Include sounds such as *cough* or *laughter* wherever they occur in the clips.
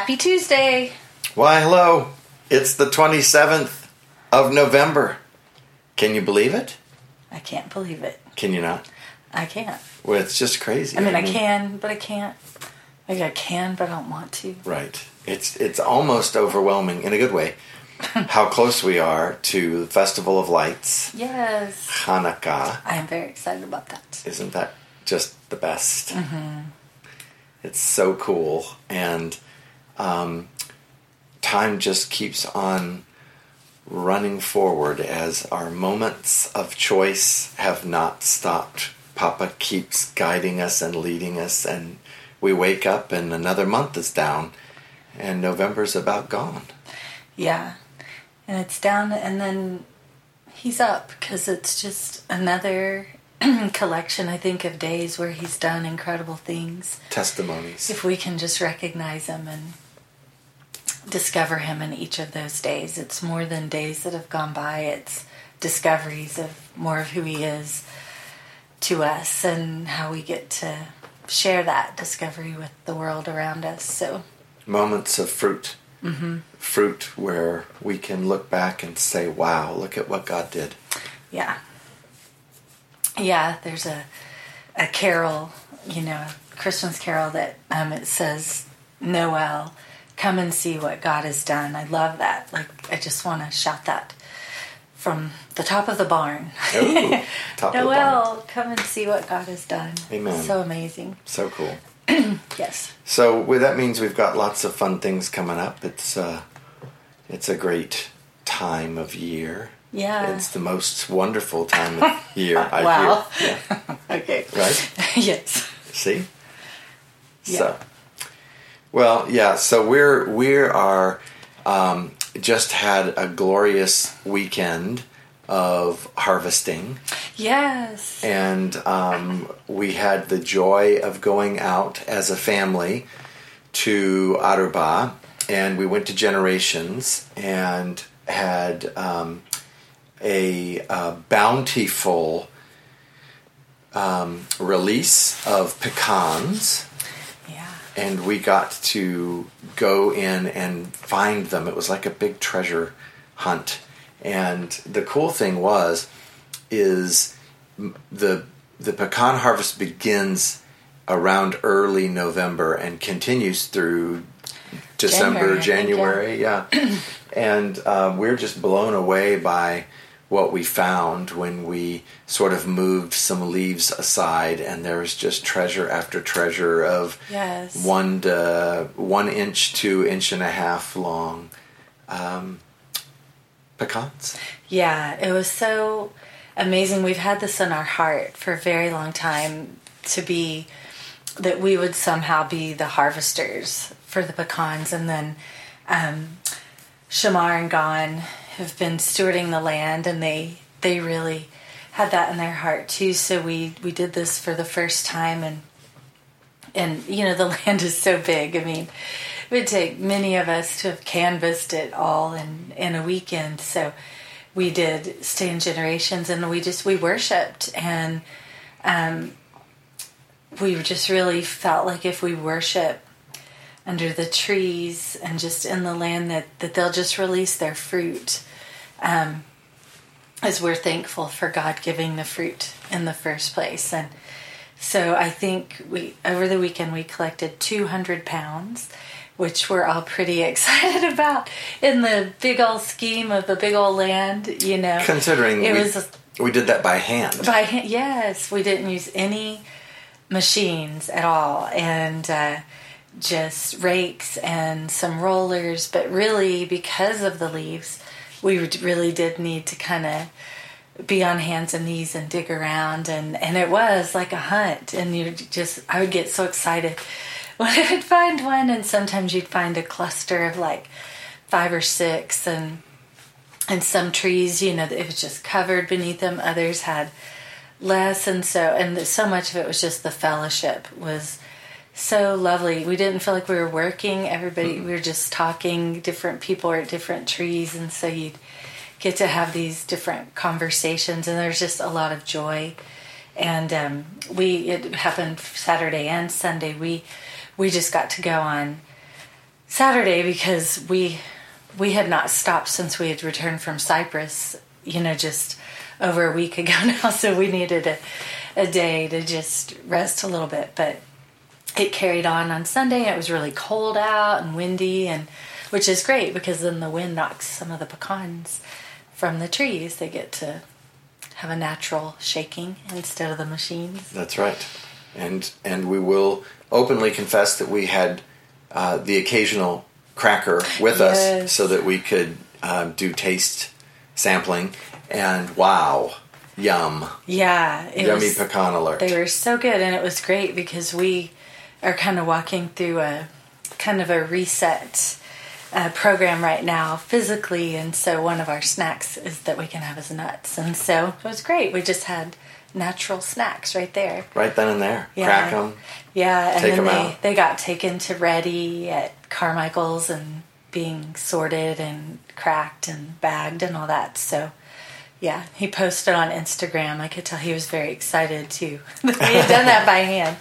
Happy Tuesday. Why, hello. It's the 27th of November. Can you believe it? I can't believe it. Can you not? I can't. Well, it's just crazy. I mean, I can, but I can't. Like, I can, but I don't want to. Right. It's it's almost overwhelming in a good way. *laughs* how close we are to the Festival of Lights, Yes. Hanukkah. I am very excited about that. Isn't that just the best? Mm-hmm. It's so cool, and um, time just keeps on running forward as our moments of choice have not stopped. Papa keeps guiding us and leading us, and we wake up, and another month is down, and November's about gone. Yeah. And it's down, and then he's up because it's just another *clears throat* collection, I think, of days where he's done incredible things. Testimonies. If we can just recognize him and discover him in each of those days, it's more than days that have gone by, it's discoveries of more of who he is to us and how we get to share that discovery with the world around us. So, moments of fruit. Mm-hmm. Fruit where we can look back and say, wow, look at what God did. yeah. Yeah, there's a a carol, you know, a Christmas carol that um, it says, Noel, come and see what God has done. I love that. Like, I just want to shout that from the top of the barn. Ooh, *laughs* top of the barn. Noel, come and see what God has done. Amen. So amazing. So cool. *clears throat* Yes. So well, that means we've got lots of fun things coming up. It's uh, it's a great time of year. Yeah. It's the most wonderful time of *laughs* year. I Wow. hear. *laughs* Yeah. Okay. Right. yes. See. Yeah. So. Well, yeah. So we're we are um, just had a glorious weekend of harvesting. Yes. and um, we had the joy of going out as a family to Aruba, and we went to Generations and had um, a, uh bountiful um, release of pecans. And we got to go in and find them. It was like a big treasure hunt. And the cool thing was, is the the pecan harvest begins around early November and continues through December, January, January, yeah. *clears throat* and uh, we're just blown away by what we found when we sort of moved some leaves aside, and there was just treasure after treasure of Yes. one to one inch to inch and a half long um, pecans. Yeah, it was so amazing. We've had this in our heart for a very long time to be that we would somehow be the harvesters for the pecans, and then um, Shamar and Gon have been stewarding the land, and they they really had that in their heart too. So we we did this for the first time, and and you know the *laughs* land is so big. I mean, it would take many of us to have canvassed it all in in a weekend. So we did stay in generations, and we just we worshipped, and um, we just really felt like if we worship under the trees and just in the land that that they'll just release their fruit. Um, as we're thankful for God giving the fruit in the first place, and so I think we over the weekend we collected 200 pounds, which we're all pretty *laughs* excited about in the big old scheme of the big old land. You know, Considering it we, was we did that by hand. by hand. Yes, we didn't use any machines at all, and uh, just rakes and some rollers. But really, because of the leaves, we really did need to kind of be on hands and knees and dig around and and it was like a hunt and you just I would get so excited *laughs* when I would find one and sometimes you'd find a cluster of like five or six and and some trees you know it was just covered beneath them others had less and so and so much of it was just the fellowship was so lovely. We didn't feel like we were working. Everybody we were just talking. Different people were at different trees and so you'd get to have these different conversations and there's just a lot of joy. And um, we it happened saturday and sunday. We we just got to go on Saturday because we we had not stopped since we had returned from Cyprus, you know, just over a week *laughs* ago now, so we needed a, a day to just rest a little bit. But it carried on on Sunday. It was really cold out and windy, and which is great because then the wind knocks some of the pecans from the trees. They get to have a natural shaking instead of the machines. That's right, and and we will openly confess that we had uh, the occasional cracker with us so that we could um, do taste sampling. And wow, yum, Yeah, it yummy was, pecan alert. They were so good, and it was great because we are kind of walking through a kind of a reset uh, program right now physically, and so one of our snacks is that we can have as nuts, and so it was great. We just had natural snacks right there. right then and there, Yeah. crack them. Yeah, and then they, out. they got taken to Ready at Carmichael's and being sorted and cracked and bagged and all that. So, yeah, he posted on Instagram. I could tell he was very excited too *laughs* that we had done that by hand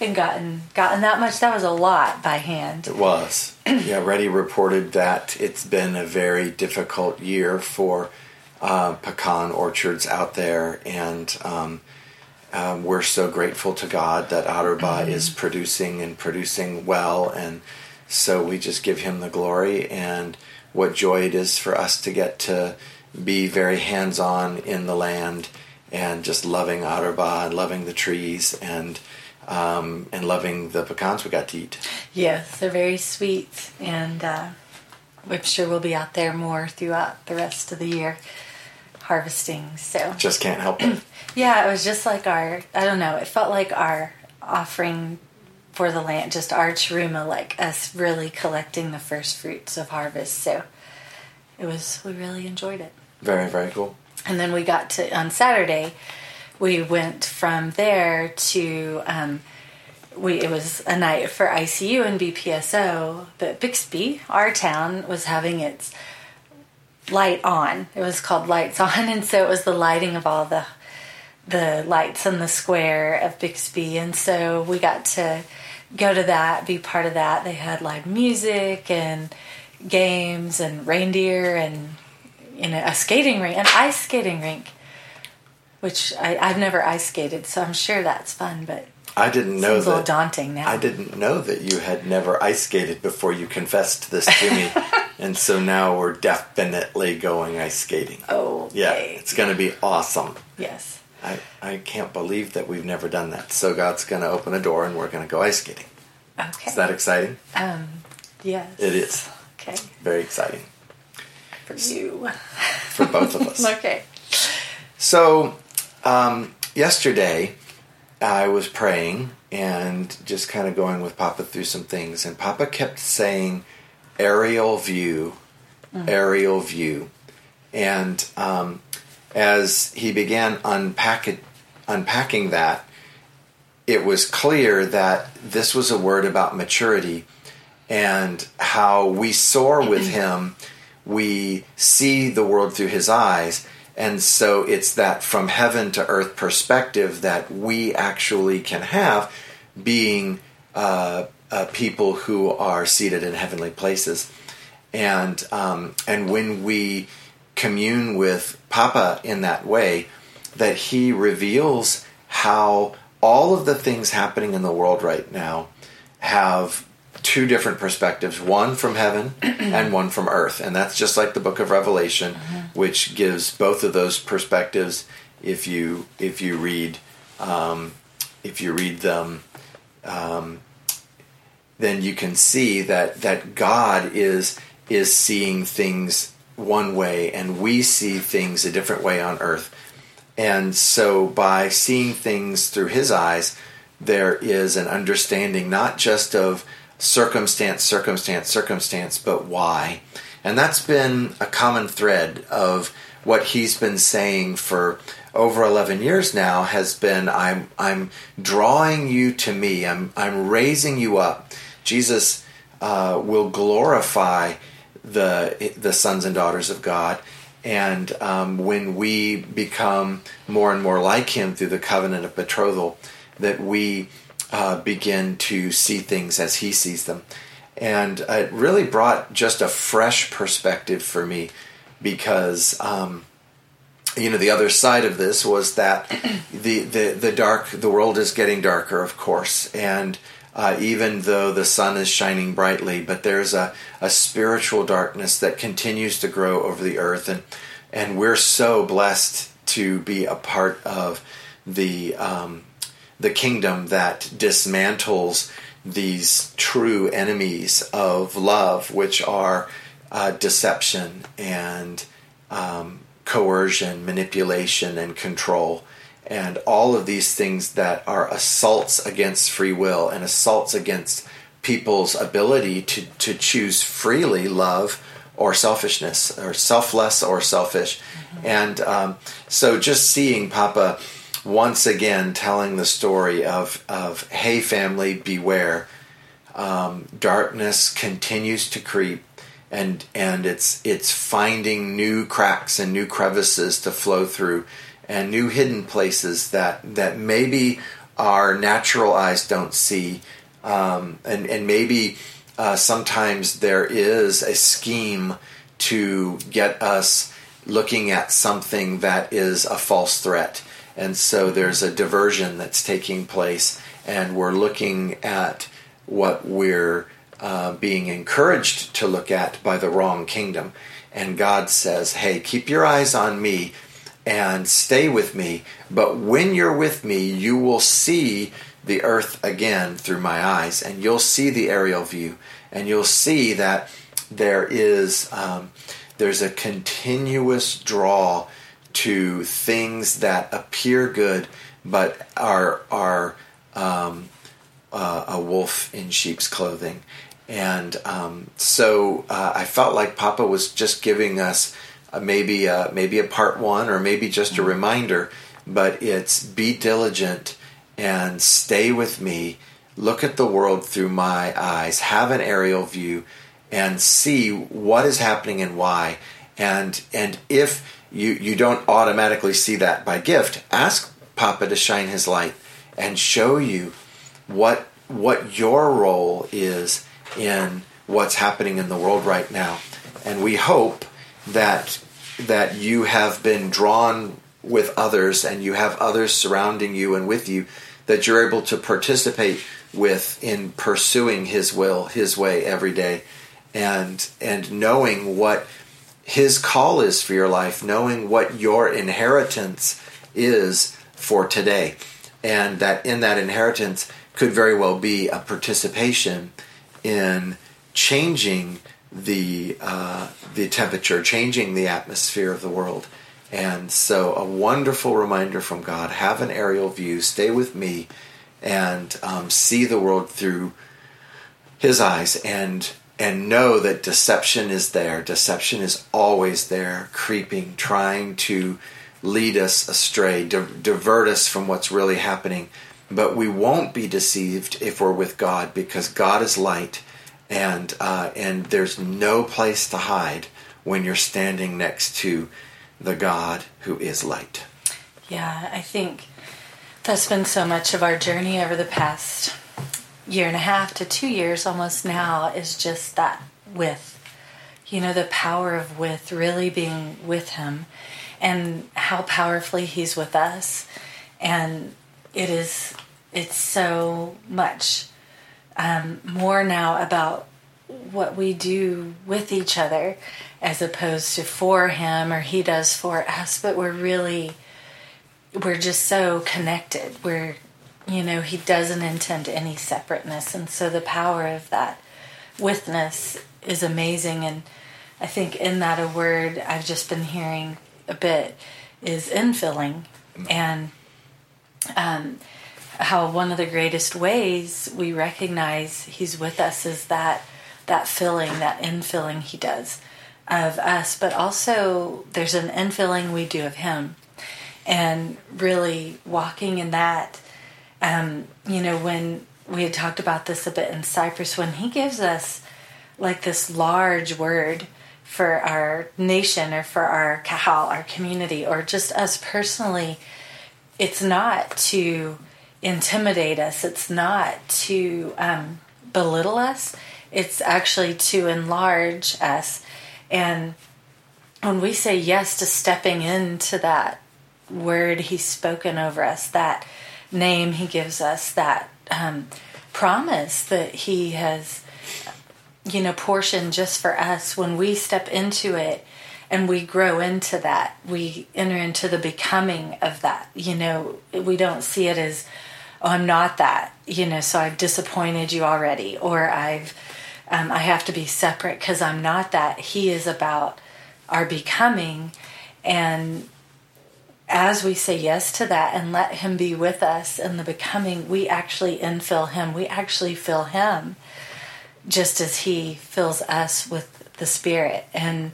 and gotten gotten that much. That was a lot by hand. It was. *clears throat* yeah, Reddy reported that it's been a very difficult year for uh, pecan orchards out there, and um, um, we're so grateful to God that Otterba is producing and producing well, and so we just give Him the glory and what joy it is for us to get to be very hands-on in the land and just loving Otterba and loving the trees and um, and loving the pecans we got to eat. Yes, they're very sweet, and uh, I'm sure we'll be out there more throughout the rest of the year harvesting. So Just can't help it. *clears throat* Yeah, it was just like our, I don't know, it felt like our offering for the land, just our charuma, like us really collecting the first fruits of harvest. So it was, we really enjoyed it. Very, very cool. And then we got to, on Saturday, we went from there to, um, we, it was a night for ICU and BPSO, but Bixby, our town, was having its light on. It was called Lights On, *laughs* and so it was the lighting of all the the lights in the square of Bixby, and so we got to go to that, be part of that. They had live music and games and reindeer and you know a skating rink, an ice skating rink, which I, I've never ice skated, so I'm sure that's fun, but I didn't know seems a little that. daunting now. I didn't know that you had never ice skated before you confessed this to me, *laughs* and so now we're definitely going ice skating. Oh, Yeah, it's going to be awesome. yes. I, I can't believe that we've never done that. So God's going to open a door and we're going to go ice skating. Okay. Is that exciting? um, yes. It is. Okay. Very exciting For you. for both of *laughs* us. okay. So, um, yesterday I was praying and just kind of going with Papa through some things, and Papa kept saying aerial view, aerial view. And um, as he began unpack it, unpacking that, it was clear that this was a word about maturity and how we soar with *clears throat* him, we see the world through his eyes. And so it's that from heaven to earth perspective that we actually can have being uh, uh, people who are seated in heavenly places. And, um, and when we commune with Papa in that way, that he reveals how all of the things happening in the world right now have two different perspectives one from heaven *clears throat* and one from earth. And that's just like the book of revelation which gives both of those perspectives if you if you read um, if you read them um, then you can see that that god is is seeing things one way and we see things a different way on earth. And so by seeing things through his eyes, there is an understanding not just of circumstance, circumstance, circumstance, but why. And that's been a common thread of what he's been saying for over 11 years now has been I'm I'm drawing you to me. I'm I'm raising you up. Jesus uh, will glorify the the sons and daughters of God. And um, when we become more and more like Him through the covenant of betrothal, that we uh, begin to see things as He sees them. and it really brought just a fresh perspective for me because um, you know the other side of this was that *clears throat* the, the the dark the world is getting darker of course and uh, even though the sun is shining brightly but there's a, a spiritual darkness that continues to grow over the earth and and we're so blessed to be a part of the um, the kingdom that dismantles these true enemies of love, which are uh, deception and um, coercion, manipulation, and control. And all of these things that are assaults against free will and assaults against people's ability to, to choose freely love or selfishness, or selfless or selfish. Mm-hmm. And um, so just seeing Papa once again telling the story of, of hey, family, beware. Um, darkness continues to creep. And, and it's it's finding new cracks and new crevices to flow through, and new hidden places that that maybe our natural eyes don't see, um, and and maybe uh, sometimes there is a scheme to get us looking at something that is a false threat and so there's a diversion that's taking place, and we're looking at what we're uh, being encouraged to look at by the wrong kingdom. And God says, Hey, keep your eyes on me and stay with me. But when you're with me, you will see the earth again through my eyes, and you'll see the aerial view, and you'll see that there is um, there's a continuous draw to things that appear good but are are um, uh, a wolf in sheep's clothing. And um, so uh, I felt like Papa was just giving us uh, maybe a, maybe a part one or maybe just a mm-hmm. reminder, but it's be diligent and stay with me. Look at the world through my eyes. Have an aerial view and see what is happening and why. And and if you you don't automatically see that by gift. Ask Papa to shine his light and show you what what your role is in what's happening in the world right now. And we hope that that you have been drawn with others and you have others surrounding you and with you that you're able to participate with in pursuing his will, his way every day and and knowing what his call is for your life, knowing what your inheritance is for today. And that in that inheritance could very well be a participation in changing the uh, the temperature, changing the atmosphere of the world. And so, a wonderful reminder from God: have an aerial view, stay with me, and um, see the world through His eyes, and and know that deception is there. Deception is always there, creeping, trying to lead us astray, di- divert us from what's really happening. But we won't be deceived if we're with God because God is light, and uh, and there's no place to hide when you're standing next to the God who is light. Yeah, I think that's been so much of our journey over the past year and a half to two years almost now is just that with you know the power of with really being with him and how powerfully he's with us. And it is it's so much um, more now about what we do with each other as opposed to for him or he does for us. But we're really we're just so connected. We're you know, he doesn't intend any separateness. And so the power of that witness is amazing. And I think in that a word I've just been hearing a bit is infilling. And um, how one of the greatest ways we recognize he's with us is that that filling, that infilling he does of us, but also there's an infilling we do of him. And really walking in that um, you know, when we had talked about this a bit in Cyprus, when he gives us like this large word for our nation or for our kahal, our community, or just us personally, it's not to intimidate us, it's not to um, belittle us, it's actually to enlarge us. And when we say yes to stepping into that word He's spoken over us, that name He gives us, that um, promise that He has, you know, portioned just for us, when we step into it, and we grow into that we enter into the becoming of that you know we don't see it as oh i'm not that you know so i've disappointed you already or i've um, i have to be separate because i'm not that. He is about our becoming and as we say yes to that and let him be with us in the becoming we actually infill him we actually fill him just as he fills us with the spirit and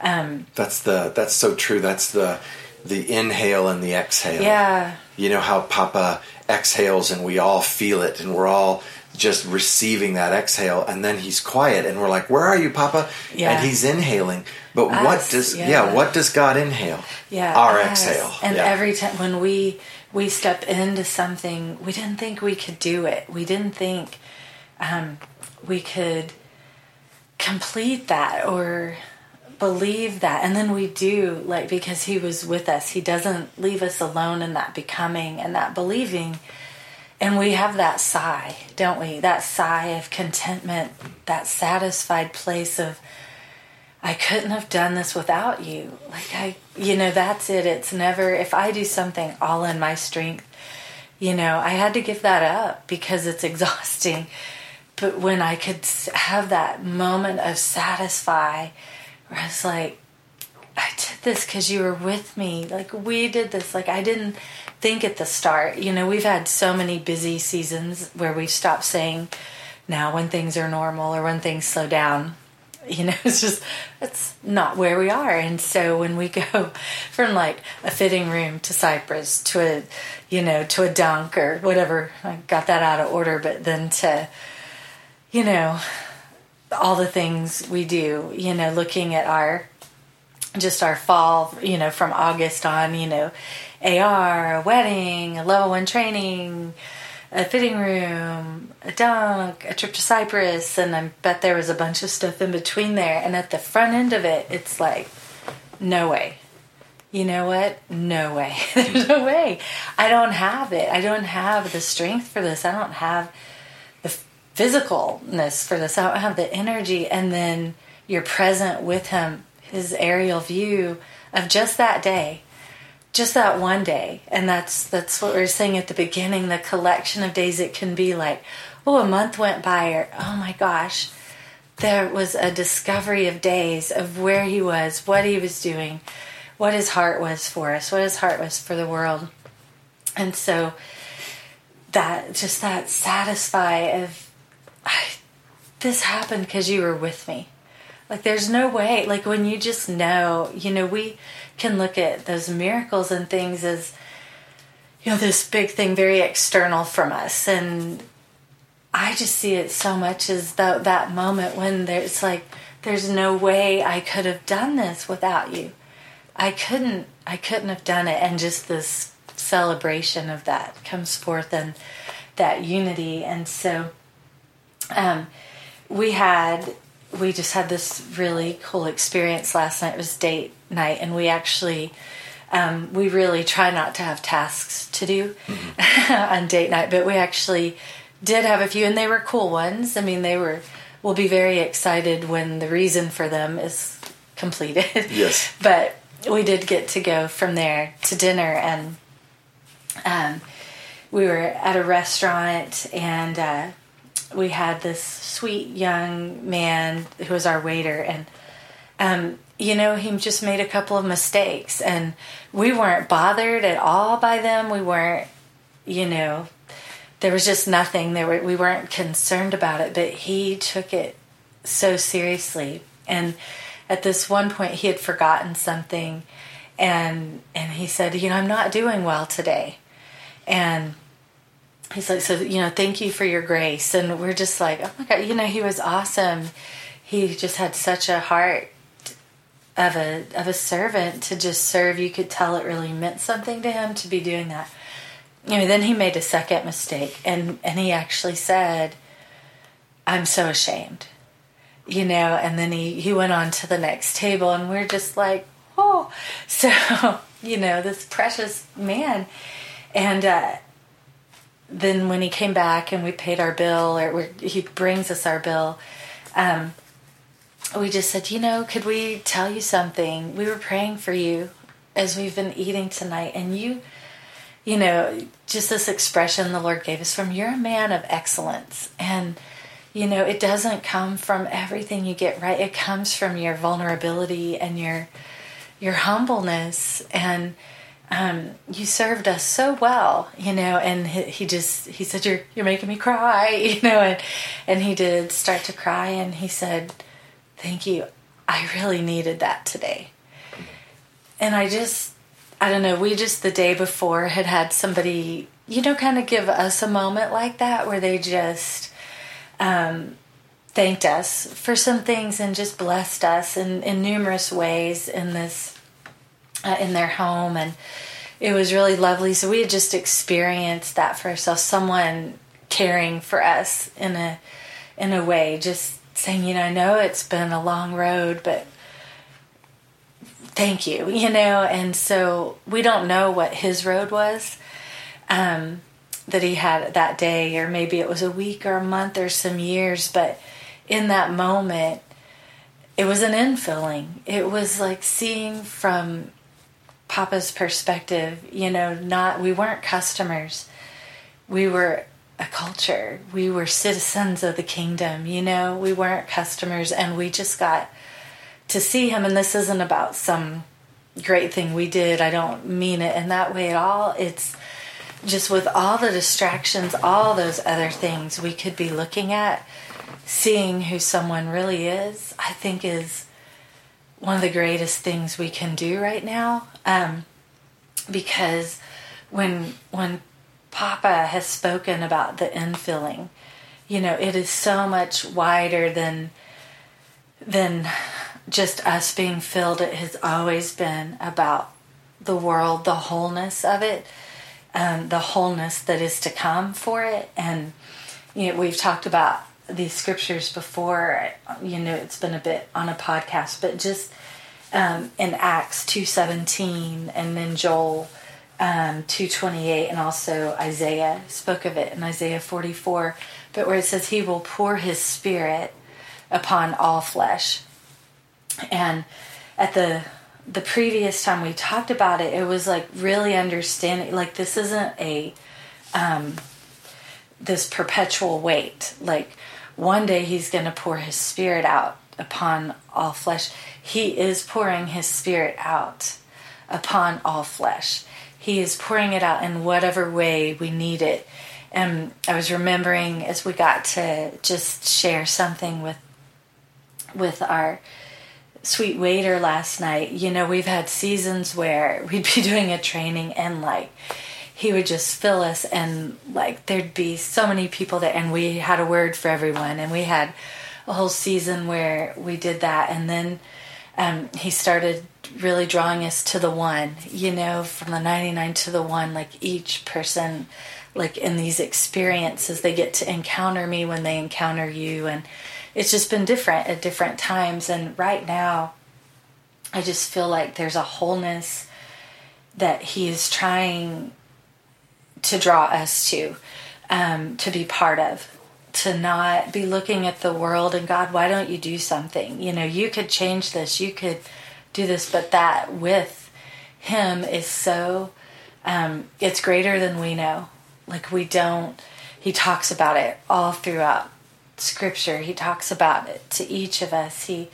um, that's the that's so true. That's the the inhale and the exhale. Yeah. You know how Papa exhales and we all feel it and we're all just receiving that exhale and then he's quiet and we're like, Where are you, Papa? Yeah. And he's inhaling. But Us, what does yeah. yeah. what does God inhale? Yeah. Our us. exhale. And yeah. every time when we we step into something, we didn't think we could do it. We didn't think um, we could complete that or believe that and then we do like because he was with us he doesn't leave us alone in that becoming and that believing and we have that sigh don't we that sigh of contentment that satisfied place of i couldn't have done this without you like i you know that's it it's never if i do something all in my strength you know i had to give that up because it's *laughs* exhausting but when i could have that moment of satisfy where I was like, I did this because you were with me. Like, we did this. Like, I didn't think at the start. You know, we've had so many busy seasons where we've stopped saying now when things are normal or when things slow down. *laughs* You know, it's just, it's not where we are. And so when we go *laughs* from like a fitting room to Cyprus to a, you know, to a dunk or whatever, I got that out of order, but then to, you know, all the things we do, you know, looking at our just our fall, you know, from August on, you know, AR, a wedding, a level one training, a fitting room, a dunk, a trip to Cyprus, and I bet there was a bunch of stuff in between there. And at the front end of it, it's like, no way. You know what? No way. *laughs* There's no way. I don't have it. I don't have the strength for this. I don't have the physicalness for this. I don't have the energy. And then you're present with him, his aerial view of just that day, just that one day. And that's that's what we are saying at the beginning, the collection of days it can be like, oh, a month went by, or oh my gosh, there was a discovery of days of where he was, what he was doing, what his heart was for us, what his heart was for the world. And so that just that satisfy of this happened because you were with me. Like, there's no way. Like, when you just know, you know, we can look at those miracles and things as, you know, this big thing very external from us. And I just see it so much as that, that moment when there's like, there's no way I could have done this without you. I couldn't, I couldn't have done it. And just this celebration of that comes forth and that unity. And so, um, we had we just had this really cool experience last night. It was date night, and we actually um, we really try not to have tasks to do mm-hmm. *laughs* on date night, but we actually did have a few, and they were cool ones. I mean, they were. We'll be very excited when the reason for them is completed. *laughs* Yes, but we did get to go from there to dinner, and um, we were at a restaurant, and. Uh, we had this sweet young man who was our waiter, and um, you know, he just made a couple of mistakes, and we weren't bothered at all by them. We weren't, you know, there was just nothing. There were, we weren't concerned about it, but he took it so seriously. And at this one point, he had forgotten something, and and he said, "You know, I'm not doing well today," and he's like, so you know, thank you for your grace, and we're just like, oh my god, you know, he was awesome. He just had such a heart of a of a servant to just serve. You could tell it really meant something to him to be doing that. You know, then he made a second mistake, and and he actually said, "I'm so ashamed." you know, and then he, he went on to the next table, and we're just like, oh. *laughs* So, you know, this precious man. And uh, then when he came back and we paid our bill, or he brings us our bill, um, we just said, you know, could we tell you something? We were praying for you as we've been eating tonight, and you, you know, just this expression the Lord gave us from you're a man of excellence. And, you know, it doesn't come from everything you get right, it comes from your vulnerability and your your humbleness and um, you served us so well, you know, and he, he, just, he said, you're, you're making me cry, *laughs* you know, and, and he did start to cry and he said, thank you. I really needed that today. And I just, I don't know, we just the day before had had somebody, you know, kind of give us a moment like that where they just, um, thanked us for some things and just blessed us in, in numerous ways in this uh, in their home and it was really lovely so we had just experienced that for ourselves someone caring for us in a in a way just saying you know i know it's been a long road but thank you *laughs* you know and so we don't know what his road was um, that he had that day or maybe it was a week or a month or some years but in that moment, it was an infilling. It was like seeing from Papa's perspective, you know, not, we weren't customers. We were a culture. We were citizens of the kingdom, you know, we weren't customers and we just got to see him. And this isn't about some great thing we did. I don't mean it in that way at all. It's just with all the distractions, all those other things we could be looking at seeing who someone really is, I think is one of the greatest things we can do right now. Um, because when when Papa has spoken about the infilling, you know, it is so much wider than than just us being filled. It has always been about the world, the wholeness of it, um, the wholeness that is to come for it. And you know, we've talked about these scriptures before. You know, it's been a bit on a podcast, but just um, in Acts two seventeen, and then Joel um, two twenty eight, and also Isaiah spoke of it in Isaiah forty four. But where it says, "He will pour His Spirit upon all flesh," and at the the previous time we talked about it, it was like really understanding. Like this isn't a um, this perpetual wait. Like one day he's going to pour his spirit out upon all flesh. He is pouring his spirit out upon all flesh. He is pouring it out in whatever way we need it. And I was remembering as we got to just share something with with our sweet waiter last night. You know, we've had seasons where we'd be *laughs* doing a training and like he would just fill us and like there'd be so many people that and we had a word for everyone. And we had a whole season where we did that. And then um, he started really drawing us to the one you know from the 99 to the one like each person like in these experiences they get to encounter me when they encounter you. And it's just been different at different times. And right now i just feel like there's a wholeness that he is trying to draw us to, um, to be part of, to not be looking at the world and God, why don't you do something? You know, you could change this, you could do this, but that with Him is so, um, it's greater than we know. Like, we don't, He talks about it all throughout Scripture, He talks about it to each of us. He,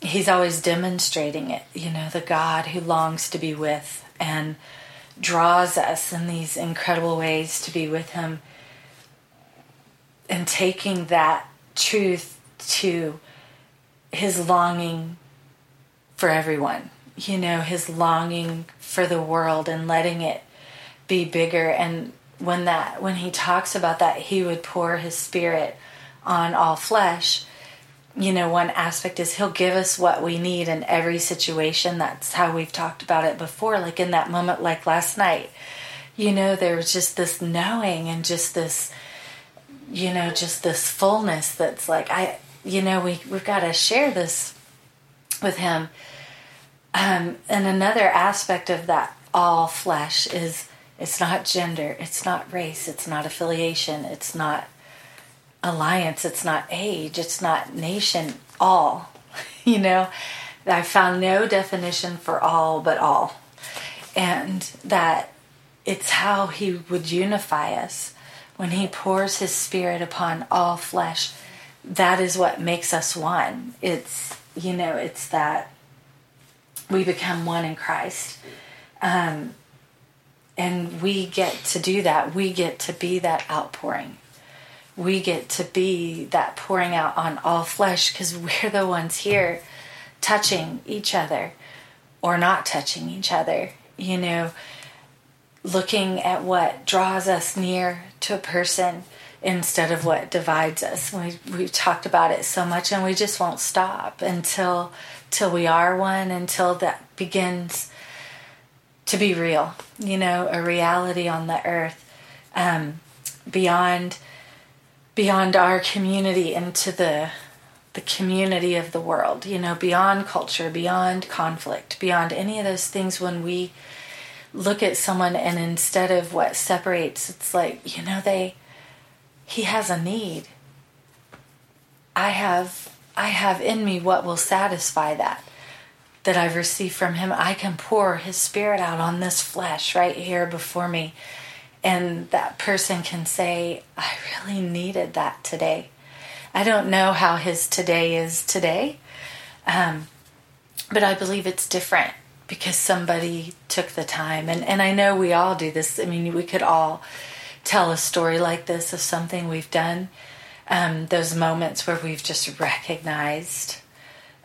He's always demonstrating it, you know, the God who longs to be with and draws us in these incredible ways to be with Him and taking that truth to His longing for everyone, you know, His longing for the world and letting it be bigger. And when that, when He talks about that, He would pour His Spirit on all flesh you know, one aspect is he'll give us what we need in every situation. That's how we've talked about it before. Like in that moment, like last night, you know, there was just this knowing and just this, you know, just this fullness that's like, I, you know, we, we've got to share this with him. Um, and another aspect of that all flesh is it's not gender, it's not race, it's not affiliation, it's not alliance, it's not age, it's not nation, all. *laughs* you know, I found no definition for all but all. And that it's how he would unify us when he pours his spirit upon all flesh. That is what makes us one. It's, you know, it's that we become one in Christ. Um, and we get to do that. We get to be that outpouring. We get to be that pouring out on all flesh because we're the ones here touching each other or not touching each other. You know, looking at what draws us near to a person instead of what divides us. We we've talked about it so much and we just won't stop until till we are one until that begins to be real, you know, a reality on the earth um, beyond beyond our community into the the community of the world, you know, beyond culture, beyond conflict, beyond any of those things when we look at someone and instead of what separates, it's like, you know, they he has a need. I have I have in me what will satisfy that that I've received from him. I can pour his spirit out on this flesh right here before me. And that person can say, I really needed that today. I don't know how his today is today, um, but I believe it's different because somebody took the time. And, and I know we all do this. I mean, we could all tell a story like this of something we've done. Um, those moments where we've just recognized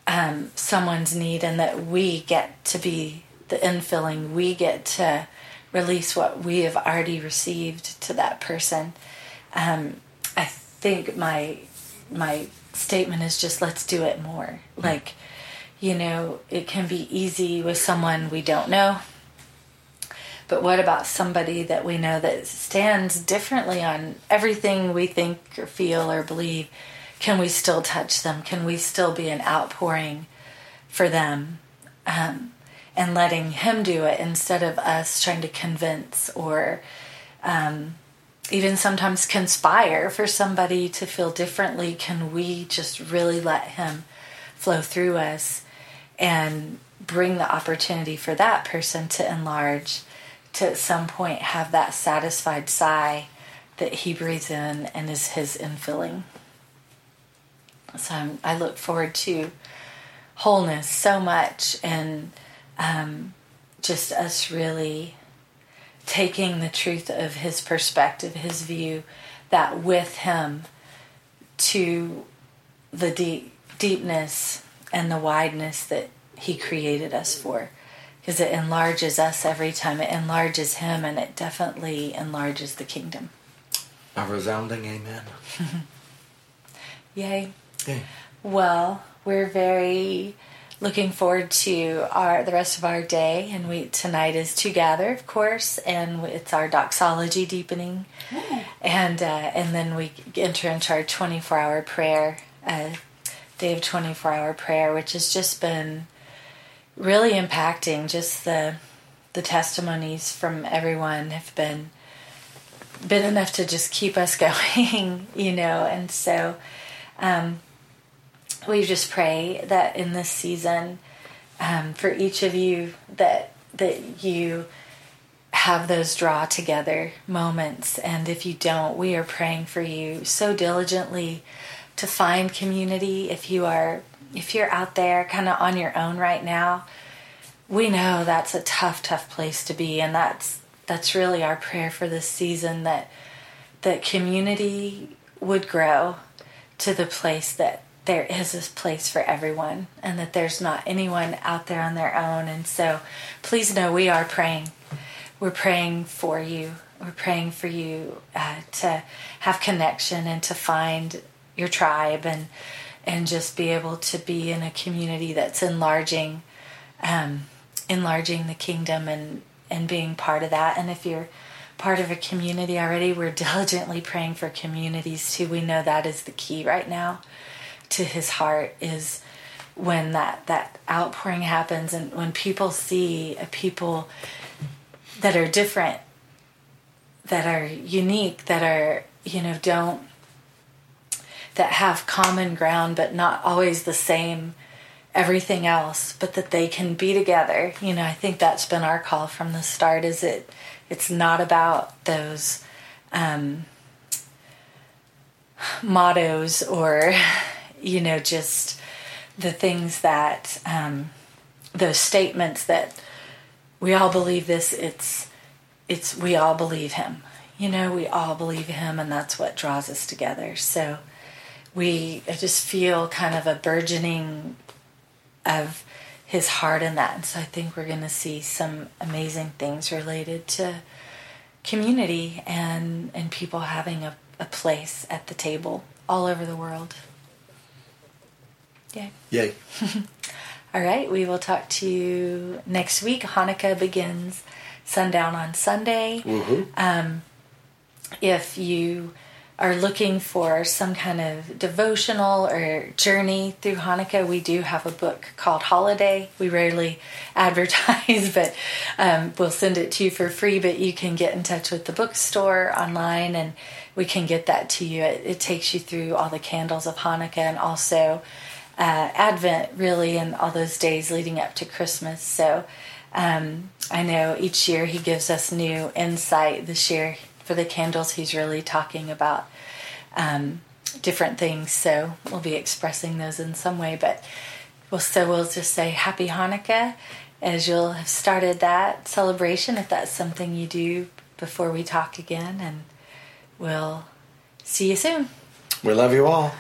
um, someone's need and that we get to be the infilling, we get to release what we have already received to that person. Um, I think my my statement is just let's do it more. Like, you know, it can be easy with someone we don't know. But what about somebody that we know that stands differently on everything we think or feel or believe? Can we still touch them? Can we still be an outpouring for them? Um, and letting Him do it instead of us trying to convince or um, even sometimes conspire for somebody to feel differently. Can we just really let Him flow through us and bring the opportunity for that person to enlarge, to at some point have that satisfied sigh that He breathes in and is His infilling? So I'm, i look forward to wholeness so much and um, just us really taking the truth of his perspective, his view, that with him to the deep deepness and the wideness that he created us for. Because it enlarges us every time. It enlarges him and it definitely enlarges the kingdom. A resounding amen. *laughs* Yay. Well, we're very looking forward to our the rest of our day, and we tonight is to gather, of course, and it's our doxology deepening, and uh, and then we enter into our twenty four hour prayer, uh, day of twenty four hour prayer, which has just been really impacting. Just the the testimonies from everyone have been been enough to just keep us *laughs* going, you know, and so. Um, we just pray that in this season, um, for each of you, that that you have those draw together moments, and if you don't, we are praying for you so diligently to find community. If you are if you're out there kind of on your own right now, we know that's a tough, tough place to be, and that's that's really our prayer for this season that that community would grow to the place that there is this place for everyone and that there's not anyone out there on their own. And so please know we are praying. We're praying for you. We're praying for you uh, to have connection and to find your tribe and and just be able to be in a community that's enlarging um, enlarging the kingdom and and being part of that. And if you're part of a community already, we're *laughs* diligently praying for communities too. We know that is the key right now to his heart is when that that outpouring happens and when people see a people that are different that are unique that are you know don't that have common ground but not always the same everything else but that they can be together. You know i think that's been our call from the start is it it's not about those um, mottos or *laughs* you know just the things that um, those statements that we all believe this it's it's we all believe him. You know we all believe him and that's what draws us together. So we I just feel kind of a burgeoning of his heart in that. And so i think we're going to see some amazing things related to community and and people having a, a place at the table all over the world Yay. Yay. *laughs* All right, we will talk to you next week. Hanukkah begins sundown on Sunday. Woohoo. Um, if you are looking for some kind of devotional or journey through Hanukkah, we do have a book called Holiday. We rarely *laughs* advertise, but um, we'll send it to you for free. But you can get in touch with the bookstore online and we can get that to you. It, it takes you through all the candles of Hanukkah and also uh, Advent, really, and all those days leading up to Christmas. So um, I know each year he gives us new insight. This year, for the candles, he's really talking about um, different things. So we'll be expressing those in some way. But we'll, so we'll just say Happy Hanukkah as you'll have started that celebration if that's something you do before we talk again. And we'll see you soon. We love you all.